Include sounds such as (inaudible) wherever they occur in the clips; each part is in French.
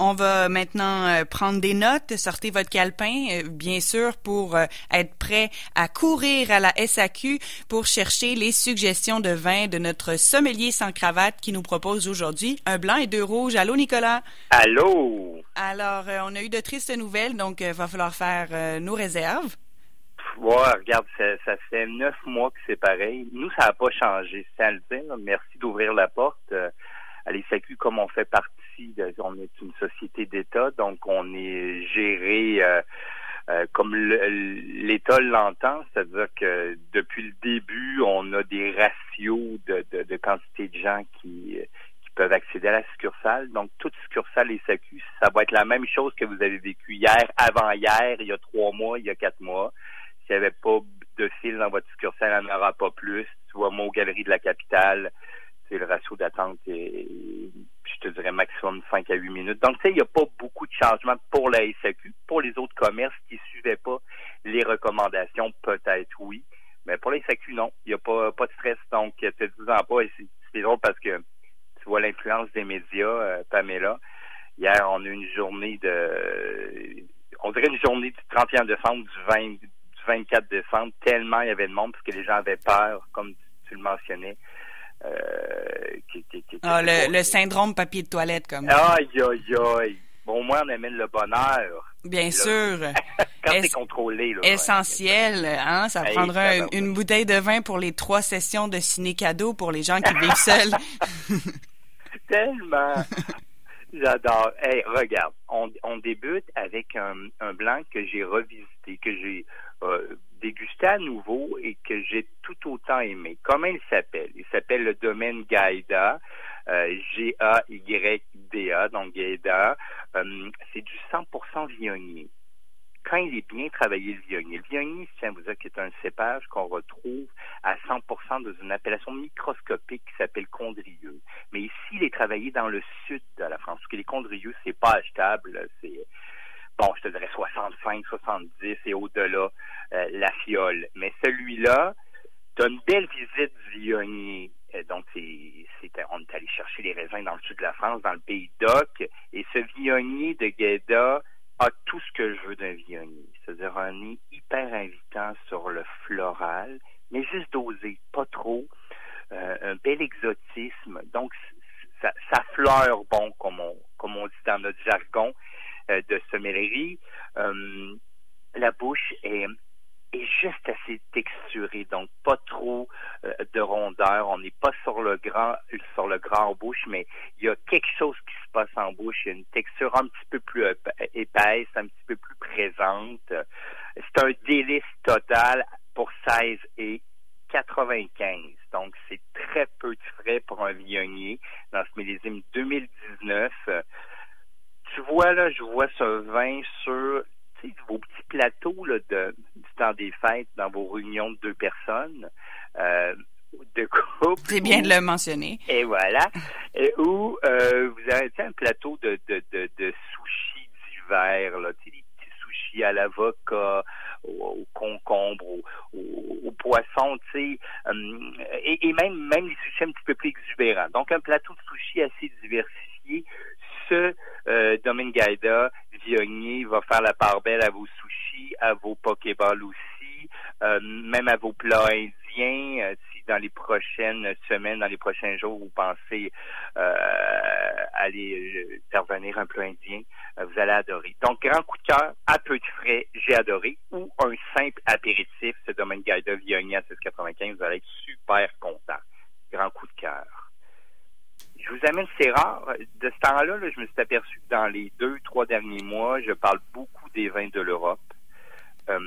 on va maintenant euh, prendre des notes, sortez votre calepin, euh, bien sûr, pour euh, être prêt à courir à la SAQ pour chercher les suggestions de vin de notre sommelier sans cravate qui nous propose aujourd'hui un blanc et deux rouges. Allô, Nicolas? Allô? Alors, on a eu de tristes nouvelles, donc il va falloir faire nos réserves. Ouais, regarde, ça, fait neuf mois que c'est pareil. Nous, ça n'a pas changé, c'est à le dire. Merci d'ouvrir la porte à l'ESAQ, comme on fait partie, de, on est une société d'État, donc on est géré euh, euh, comme l'État l'entend, c'est-à-dire que depuis le début, on a des ratios de, de, quantité de gens qui, qui peuvent accéder à la succursale. Donc, toute succursale SAQ, ça va être la même chose que vous avez vécu hier, avant-hier, il y a trois mois, il y a quatre mois. S'il n'y avait pas de fil dans votre succursale, il n'y en aura pas plus. Tu vois, moi, aux Galeries de la Capitale, le ratio d'attente est, minutes. Donc, tu sais, il n'y a pas beaucoup de changements pour la SAQ. Pour les autres commerces qui ne suivaient pas les recommandations, peut-être oui. Mais pour la SAQ, non. Il n'y a pas, pas de stress. Donc, euh, te dis en pas. C'est drôle parce que tu vois l'influence des médias, euh, Pamela. Hier, on a eu une journée de... On dirait une journée du 31 décembre, du 20, 24 décembre, tellement il y avait de monde parce que les gens avaient peur, comme tu le mentionnais, euh, qui, qui, ah, le, le, syndrome papier de toilette, comme. Aïe, aïe, aïe. Bon, au moins, on amène le bonheur. Bien sûr. (laughs) Quand c'est contrôlé. Là, essentiel. Hein? Ça prendra une, bouteille de vin pour les trois sessions de ciné-cadeau pour les gens qui vivent seuls. (laughs) Tellement. J'adore. Hey, regarde, on, on débute avec un, un blanc que j'ai revisité, que j'ai euh, dégusté à nouveau et que j'ai tout autant aimé. Comment il s'appelle? Il s'appelle le domaine Gaïda, euh, G-A-Y-D-A, donc Gaïda. Euh, c'est du 100% viognier. Quand il est bien travaillé, le viognier, le viognier, tiens, vous dire, est un cépage qu'on retrouve à 100% dans une appellation microscopique qui s'appelle condrieux. Mais ici, il est travaillé dans le sud de la France, parce que les condrieux, c'est pas achetable, c'est bon, je te dirais 65, 70 et au-delà, euh, la fiole. Mais celui-là, tu as une belle visite du Viognier. Euh, donc, c'est, on est allé chercher les raisins dans le sud de la France, dans le pays d'Oc. Et ce Viognier de Guéda a tout ce que je veux d'un Viognier. C'est-à-dire un nez hyper invitant sur le floral, mais juste dosé, pas trop. Euh, un bel exotisme. Donc, ça, ça fleure bon, comme on, comme on dit dans notre jargon. Euh, la bouche est, est juste assez texturée, donc pas trop euh, de rondeur. On n'est pas sur le grand sur le grand en bouche, mais il y a quelque chose qui se passe en bouche. Il y a une texture un petit peu plus épaisse, un petit peu plus présente. C'est un délice total pour 16 et 95. Donc, c'est très peu de frais pour un viognier dans ce millésime 2019 tu vois, là, je vois ce vin sur vos petits plateaux là, de, du temps des fêtes dans vos réunions de deux personnes. Euh, de couple. C'est bien de le mentionner. Et voilà. Et où euh, vous avez un plateau de, de, de, de sushis d'hiver, là, tu sais, des petits sushis à l'avocat, au, concombre, au, au, poisson, tu sais, euh, et, et, même, même les sushis un petit peu plus exubérants. Donc, un plateau de sushis assez diversifié Domingue Gaïda, Viognier, va faire la part belle à vos sushis, à vos pokéballs aussi, euh, même à vos plats indiens. Euh, si dans les prochaines semaines, dans les prochains jours, vous pensez euh, aller faire venir un plat indien, vous allez adorer. Donc, grand coup de cœur, à peu de frais, j'ai adoré. Ou un simple apéritif, ce Domingue Gaïda Viognier à 6,95, vous allez être super content. Grand coup de cœur. Je vous amène, c'est rare. De ce temps-là, je me suis aperçu que dans les deux, trois derniers mois, je parle beaucoup des vins de l'Europe. Euh,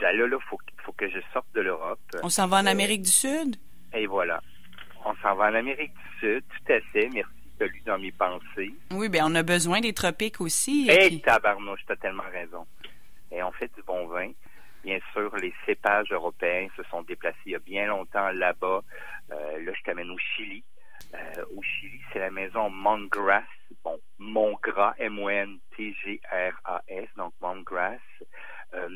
là, il faut, faut, que je sorte de l'Europe. On s'en va en Amérique du Sud? Et voilà. On s'en va en Amérique du Sud, tout à fait. Merci de lui dans mes pensées. Oui, bien, on a besoin des tropiques aussi. Et puis... tabarnouche, tu as tellement raison. Et on fait du bon vin. Bien sûr, les cépages européens se sont déplacés il y a bien longtemps là-bas. Euh, là, je t'amène au Chili. Euh, au Chili, c'est la maison Montgrass. Bon, Montgras, M-O-N-T-G-R-A-S, donc Montgrass. Euh,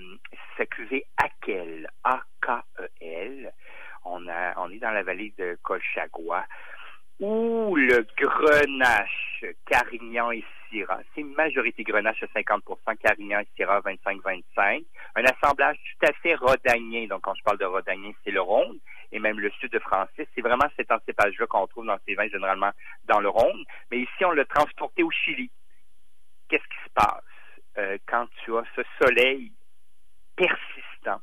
cuvée Akel, A-K-E-L. On, a, on est dans la vallée de Colchagua, où le grenache Carignan ici Syrah. C'est majorité Grenache à 50% Carignan et Syrah 25-25. Un assemblage tout à fait rhodanien. Donc, quand je parle de rhodanien, c'est le Rhône et même le sud de Francis. C'est vraiment cet encépage-là qu'on trouve dans ces vins généralement dans le Rhône. Mais ici, on l'a transporté au Chili. Qu'est-ce qui se passe euh, quand tu as ce soleil persistant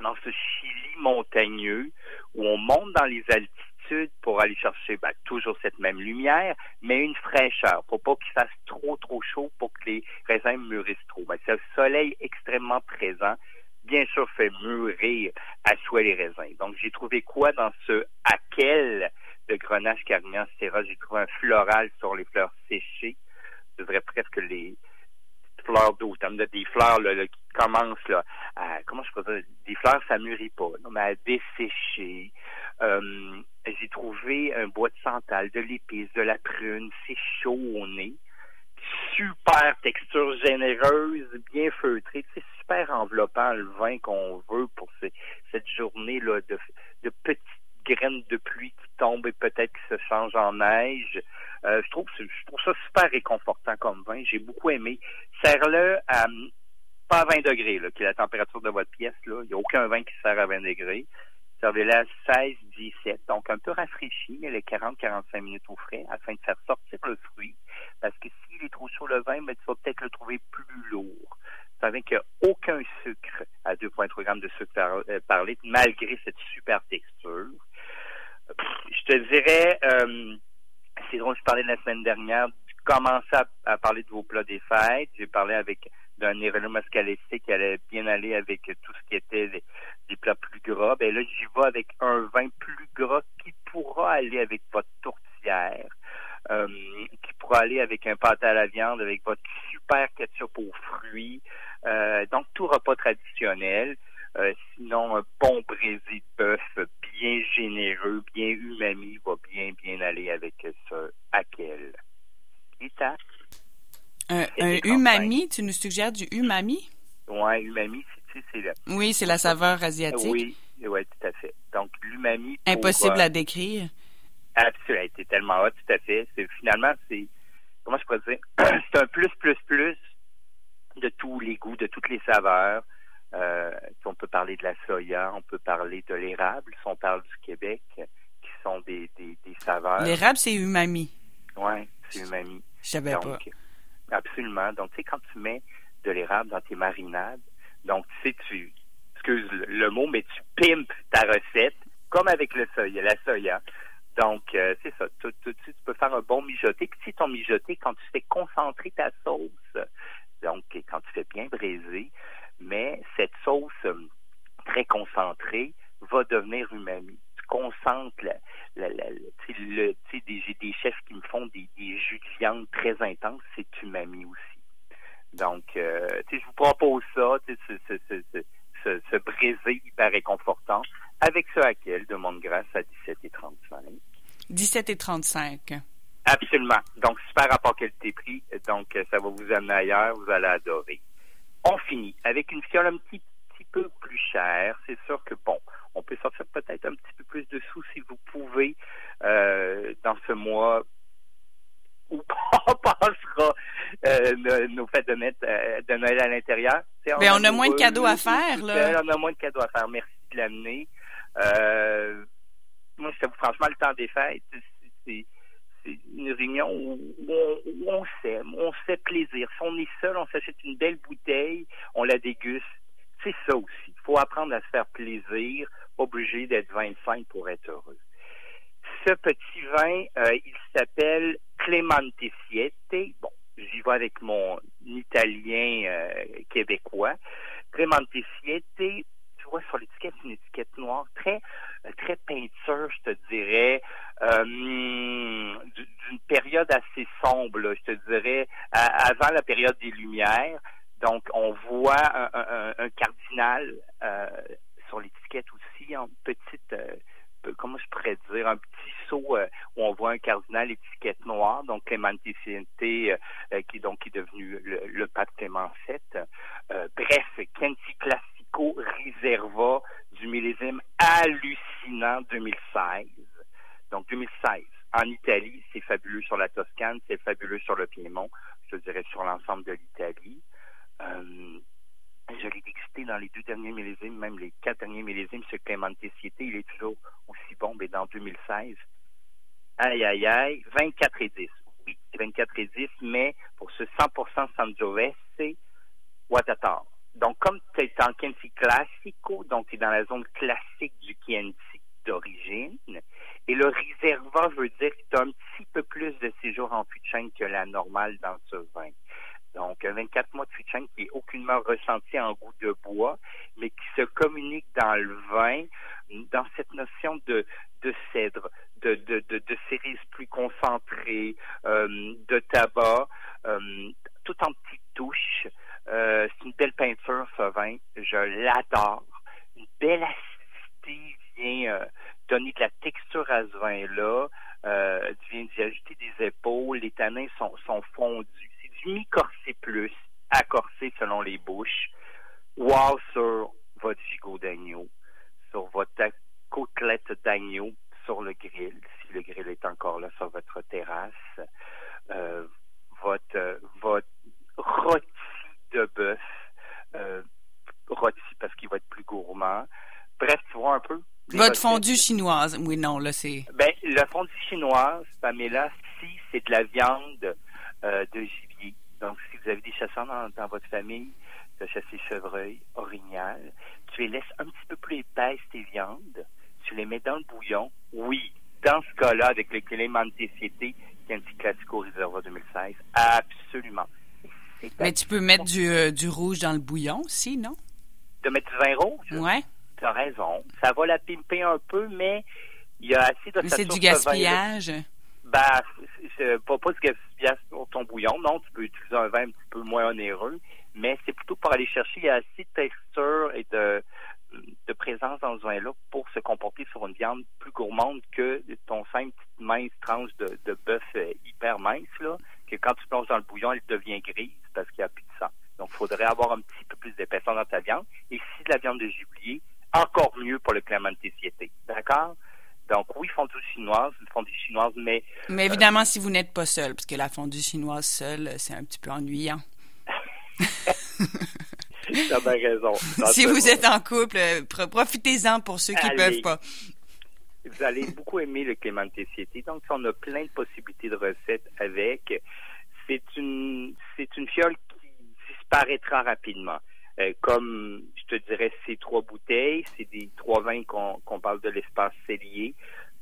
dans ce Chili montagneux où on monte dans les altitudes pour aller chercher ben, toujours cette même lumière, mais une fraîcheur pour pas qu'il fasse trop trop chaud pour que les raisins mûrissent trop? Ben, c'est un soleil extrêmement présent bien sûr fait mûrir à souhait les raisins. Donc, j'ai trouvé quoi dans ce quel de Grenache Carignan Syrah? J'ai trouvé un floral sur les fleurs séchées. Je dirais presque les fleurs d'automne, des fleurs là, qui commencent là, à, comment je peux dire, des fleurs ça mûrit pas, non, mais à dessécher. Euh, j'ai trouvé un bois de santal, de l'épice, de la prune, c'est chaud au nez super texture généreuse, bien feutrée. C'est super enveloppant le vin qu'on veut pour cette journée là de, petites graines de pluie qui tombent et peut-être qui se changent en neige. Euh, je trouve je trouve ça super réconfortant comme vin. J'ai beaucoup aimé. Serre-le à pas à 20 degrés, là, qui est la température de votre pièce. Là. Il n'y a aucun vin qui sert à 20 degrés. Servez-le à 16, 17, donc un peu rafraîchi, mais les 40-45 minutes au frais afin de faire sortir le fruit. Parce que s'il est trop chaud le vin, ben, tu vas peut-être le trouver plus lourd. Vous savez qu'il n'y a aucun sucre à 2,3 grammes de sucre par, euh, litre, malgré cette super texture. Je te dirais, euh, c'est drôle, je parlais la semaine dernière, tu commençais à, à parler de vos plats des fêtes. J'ai parlé avec d'un Nerello Mascalese qui allait bien aller avec tout ce qui était des, plats plus gras. Ben là, j'y vais avec un vin plus gras qui pourra aller avec votre tourtière, euh, qui pourra aller avec un pâte à la viande, avec votre super ketchup aux fruits. Euh, donc, tout repas traditionnel. Euh, sinon, un bon brésil de bœuf bien généreux, bien umami, va bien, bien aller avec ce hakel. Et ça? Un, umami, tu nous suggères du umami? Oui, umami, c'est le... Oui, c'est la saveur asiatique. Oui, oui, tout à fait. Donc, l'umami... Impossible à décrire. Absolument, c'est tellement hot, tout à fait. Finalement, c'est... Comment je pourrais dire? (clears throat) c'est un plus, plus, plus de tous les goûts, de toutes les saveurs. Euh, on peut parler de la soya, on peut parler de l'érable, si on parle du Québec, qui sont des, des, des saveurs. L'érable, c'est umami. Oui, c'est umami. Je savais pas. Absolument. Donc, tu sais, quand tu mets de l'érable dans tes marinades, donc, tu sais, tu, excuse le, mot, mais tu pimpes ta recette, comme avec le soya, la soya. Donc, euh, c'est ça. Tu, tu, tu, peux faire un bon mijoté. Puis, ton mijoté, quand tu fais concentrer ta sauce, donc, quand tu fais bien braiser, mais cette sauce euh, très concentrée va devenir umami. Tu concentres la, la, le, des, j'ai des chefs qui me font des, des jus de viande très intenses, c'est umami aussi. Donc, euh, je vous propose ça, ce, ce, ce, ce, ce brisé hyper réconfortant, avec ce haquel de Grâce à 17 et 35. 17 et 35. Absolument. Donc, super rapport qualité-prix. Donc, ça va vous amener ailleurs. Vous allez adorer. On finit avec une fiole un petit, petit peu plus chère. C'est sûr que, bon, on peut sortir peut-être un petit peu plus de sous si vous pouvez euh, dans ce mois où (laughs) on passera euh, nos fêtes de, euh, de Noël à l'intérieur. Mais ben, on a moins de cadeaux à faire, là. On a moins de cadeaux à faire. Merci de l'amener. moi, je vous franchement, le temps des fêtes, c'est une réunion où, on, on s'aime, on se fait plaisir. Si on est seul, on s'achète une belle bouteille, on la déguste. C'est ça aussi. Apprendre à se faire plaisir obligé d'être 25 pour être heureux. Ce petit vin, euh, il s'appelle Clemente Siete. Bon, j'y vais avec mon italien euh, québécois. Clemente Siete, tu vois sur l'étiquette, c'est une étiquette noire, très très peinture, je te dirais, euh, d'une période assez sombre, je te dirais, avant la période des Lumières. Donc, on voit un, cardinal sur l'étiquette aussi en petite, euh, comment je pourrais dire, un petit saut euh, où on voit un cardinal étiquette noire, donc Clément euh, qui donc est devenu le, le pape Clément VII. bref, Kenti Classico Riserva du millésime hallucinant 2016. Donc 2016. En Italie, c'est fabuleux sur la Toscane, c'est fabuleux sur le Piémont. Je l'ensemble de l'Italie. Euh, je l'ai dégusté dans les deux derniers millésimes, même les quatre derniers millésimes. Ce Clémente Siété, il est toujours aussi bon, mais dans 2016. Aïe, aïe, aïe. 24 et 10. Oui, 24 et 10, mais pour ce 100% Sangiovese, c'est Watatar. Donc, comme tu es en Chianti Classico, donc tu es dans la zone classique du Chianti d'origine, et le réservoir veut dire que tu un petit peu plus de séjour en fût de chêne que la normale dans ce vin. Donc, un 24 mois de chêne qui est aucunement ressenti en goût de bois, mais qui se communique dans le vin, dans cette notion de, de cèdre, de, de, de, de cerises plus concentrées, euh, de tabac, euh, tout en petites touches. Euh, c'est une belle peinture, ce vin. Je l'adore. Une belle acidité vient euh, donner de la texture à ce vin-là. Euh, vient d'y ajouter des épaules. Les tanins sont, sont fondus. C'est du mi-corsé plus, accorsé selon les bouches. Wow sur votre gigot d'agneau, sur votre côtelette d'agneau sur le grill, si le grill est encore là sur votre terrasse. Euh, votre, votre rôti de bœuf, euh, rôti parce qu'il va être plus gourmand. Bref, tu vois un peu. Votre fondue chinoise. Oui, non, là, c'est. Ben, la fondue chinoise, Pamela, si c'est de la viande euh, de gibier. Donc, si vous avez des chasseurs dans, dans votre famille, de chasser chevreuil, orignal, tu les laisses un petit peu plus épaisses, tes viandes, tu les mets dans le bouillon. Oui, dans ce cas-là, avec le Clément TCT, Chianti Classico Réservoir 2016, absolument. Mais tu peux mettre du, euh, du rouge dans le bouillon aussi, non? De mettre du vin rouge? Ouais. Tu as raison. Ça va la pimper un peu, mais il y a assez de Mais c'est du gaspillage. Ben, c'est pas, pas du gaspillage pour ton bouillon. Non, tu peux utiliser un vin un petit peu moins onéreux, mais c'est plutôt pour aller chercher, assez de texture et de, de présence dans ce vin-là pour se comporter sur une viande plus gourmande que ton simple petite mince tranche de, de bœuf euh, hyper mince, là, que quand tu plonges dans le bouillon, elle devient grise parce qu'il n'y a plus de sang. Donc, il faudrait avoir un petit peu plus d'épaisseur dans ta viande. Et si de la viande de gibier, encore mieux pour le Clément Tessiété. D'accord? Donc, oui, fondue chinoise, une mais... Mais évidemment, euh, si vous n'êtes pas seul, parce que la fondue chinoise seule, c'est un petit peu ennuyant. (laughs) T'as bien raison. (laughs) si vous êtes en couple, profitez-en pour ceux qui ne peuvent pas. Vous allez beaucoup aimer le Clément Tessiété. Donc, on a plein de possibilités de recettes avec. C'est une, c'est une fiole qui disparaîtra rapidement. Euh, comme je te dirais, ces trois bouteilles, c'est des trois vins qu'on parle de l'espace cellier.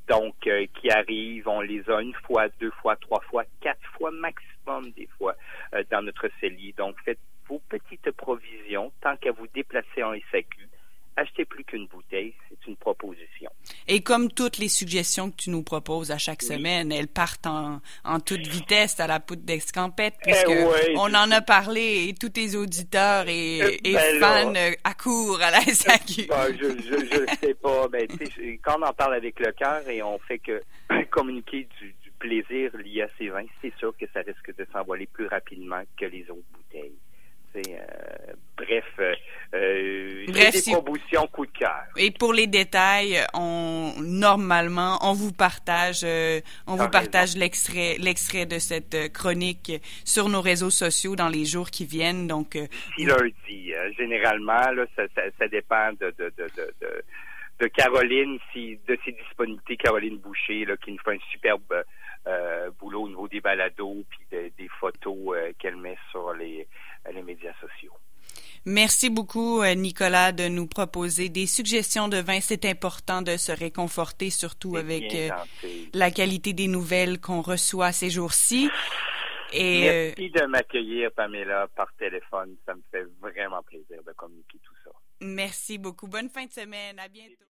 Donc, euh, qui arrivent, on les a une fois, deux fois, trois fois, quatre fois maximum des fois euh, dans notre cellier. Donc, faites vos petites provisions tant qu'à vous déplacer en SAQ achetez plus qu'une bouteille, une proposition. Et comme toutes les suggestions que tu nous proposes à chaque semaine, elles partent en, en, toute vitesse à la poudre d'escampette, eh puisque on en a parlé et tous tes auditeurs et, eh et ben fans accourent à la (laughs) SAQ. Ben, je, je sais pas, mais quand on en parle avec le cœur et on fait que (coughs) communiquer du, du plaisir lié à ces vins, c'est sûr que ça risque de s'envoler plus rapidement que les autres bouteilles. Euh, euh, euh bref, des propositions coup de cœur. Et pour les détails, on normalement on vous partage, euh, on vous partage l'extrait, l'extrait de cette chronique sur nos réseaux sociaux dans les jours qui viennent. Donc, si lundi, généralement, là, ça, ça, ça, dépend de, de, de, de, de Caroline, si de ses disponibilités, Caroline Boucher, là, qui nous fait un superbe euh, boulot au niveau des balados puis des photos euh, qu'elle met sur les, les médias sociaux. Merci beaucoup, euh, Nicolas, de nous proposer des suggestions de vin. C'est important de se réconforter, surtout avec la qualité des nouvelles qu'on reçoit ces jours-ci. Et Merci de m'accueillir, Pamela, par téléphone. Ça me fait vraiment plaisir de communiquer tout ça. Merci beaucoup. Bonne fin de semaine. À bientôt.